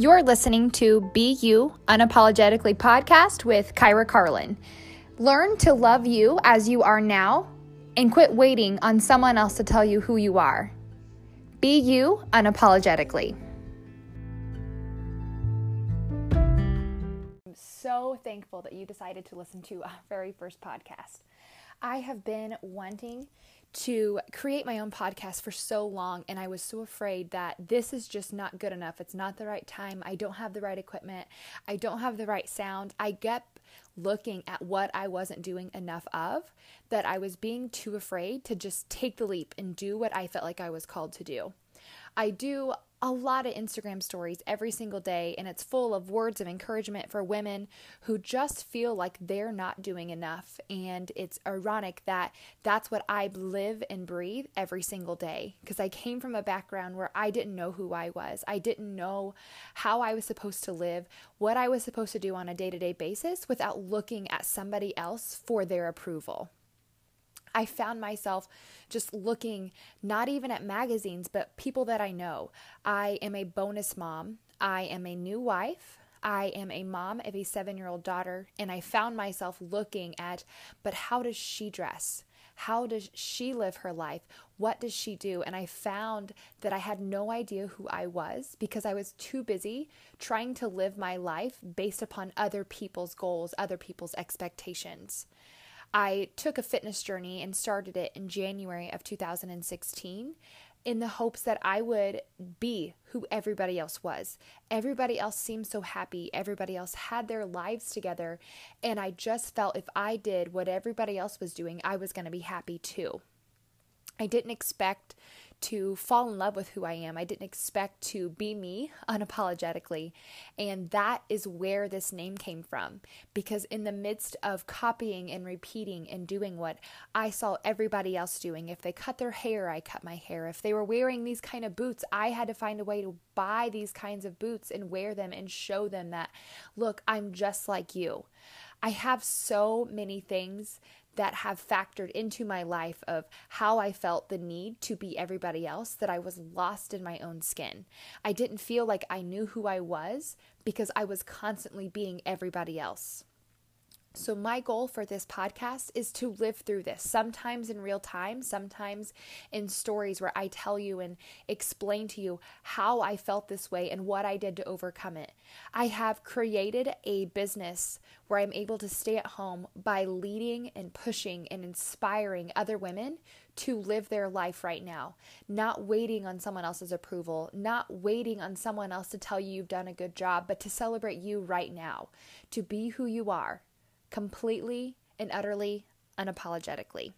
You're listening to Be You Unapologetically podcast with Kyra Carlin. Learn to love you as you are now and quit waiting on someone else to tell you who you are. Be you unapologetically. I'm so thankful that you decided to listen to our very first podcast. I have been wanting to create my own podcast for so long and I was so afraid that this is just not good enough. It's not the right time. I don't have the right equipment. I don't have the right sound. I kept looking at what I wasn't doing enough of that I was being too afraid to just take the leap and do what I felt like I was called to do. I do a lot of Instagram stories every single day, and it's full of words of encouragement for women who just feel like they're not doing enough. And it's ironic that that's what I live and breathe every single day because I came from a background where I didn't know who I was. I didn't know how I was supposed to live, what I was supposed to do on a day to day basis without looking at somebody else for their approval. I found myself just looking not even at magazines, but people that I know. I am a bonus mom. I am a new wife. I am a mom of a seven year old daughter, and I found myself looking at, but how does she dress? How does she live her life? What does she do? And I found that I had no idea who I was because I was too busy trying to live my life based upon other people's goals, other people's expectations. I took a fitness journey and started it in January of 2016 in the hopes that I would be who everybody else was. Everybody else seemed so happy. Everybody else had their lives together. And I just felt if I did what everybody else was doing, I was going to be happy too. I didn't expect to fall in love with who I am. I didn't expect to be me unapologetically. And that is where this name came from. Because in the midst of copying and repeating and doing what I saw everybody else doing, if they cut their hair, I cut my hair. If they were wearing these kind of boots, I had to find a way to buy these kinds of boots and wear them and show them that, look, I'm just like you. I have so many things that have factored into my life of how I felt the need to be everybody else that I was lost in my own skin. I didn't feel like I knew who I was because I was constantly being everybody else. So, my goal for this podcast is to live through this, sometimes in real time, sometimes in stories where I tell you and explain to you how I felt this way and what I did to overcome it. I have created a business where I'm able to stay at home by leading and pushing and inspiring other women to live their life right now, not waiting on someone else's approval, not waiting on someone else to tell you you've done a good job, but to celebrate you right now, to be who you are completely and utterly unapologetically.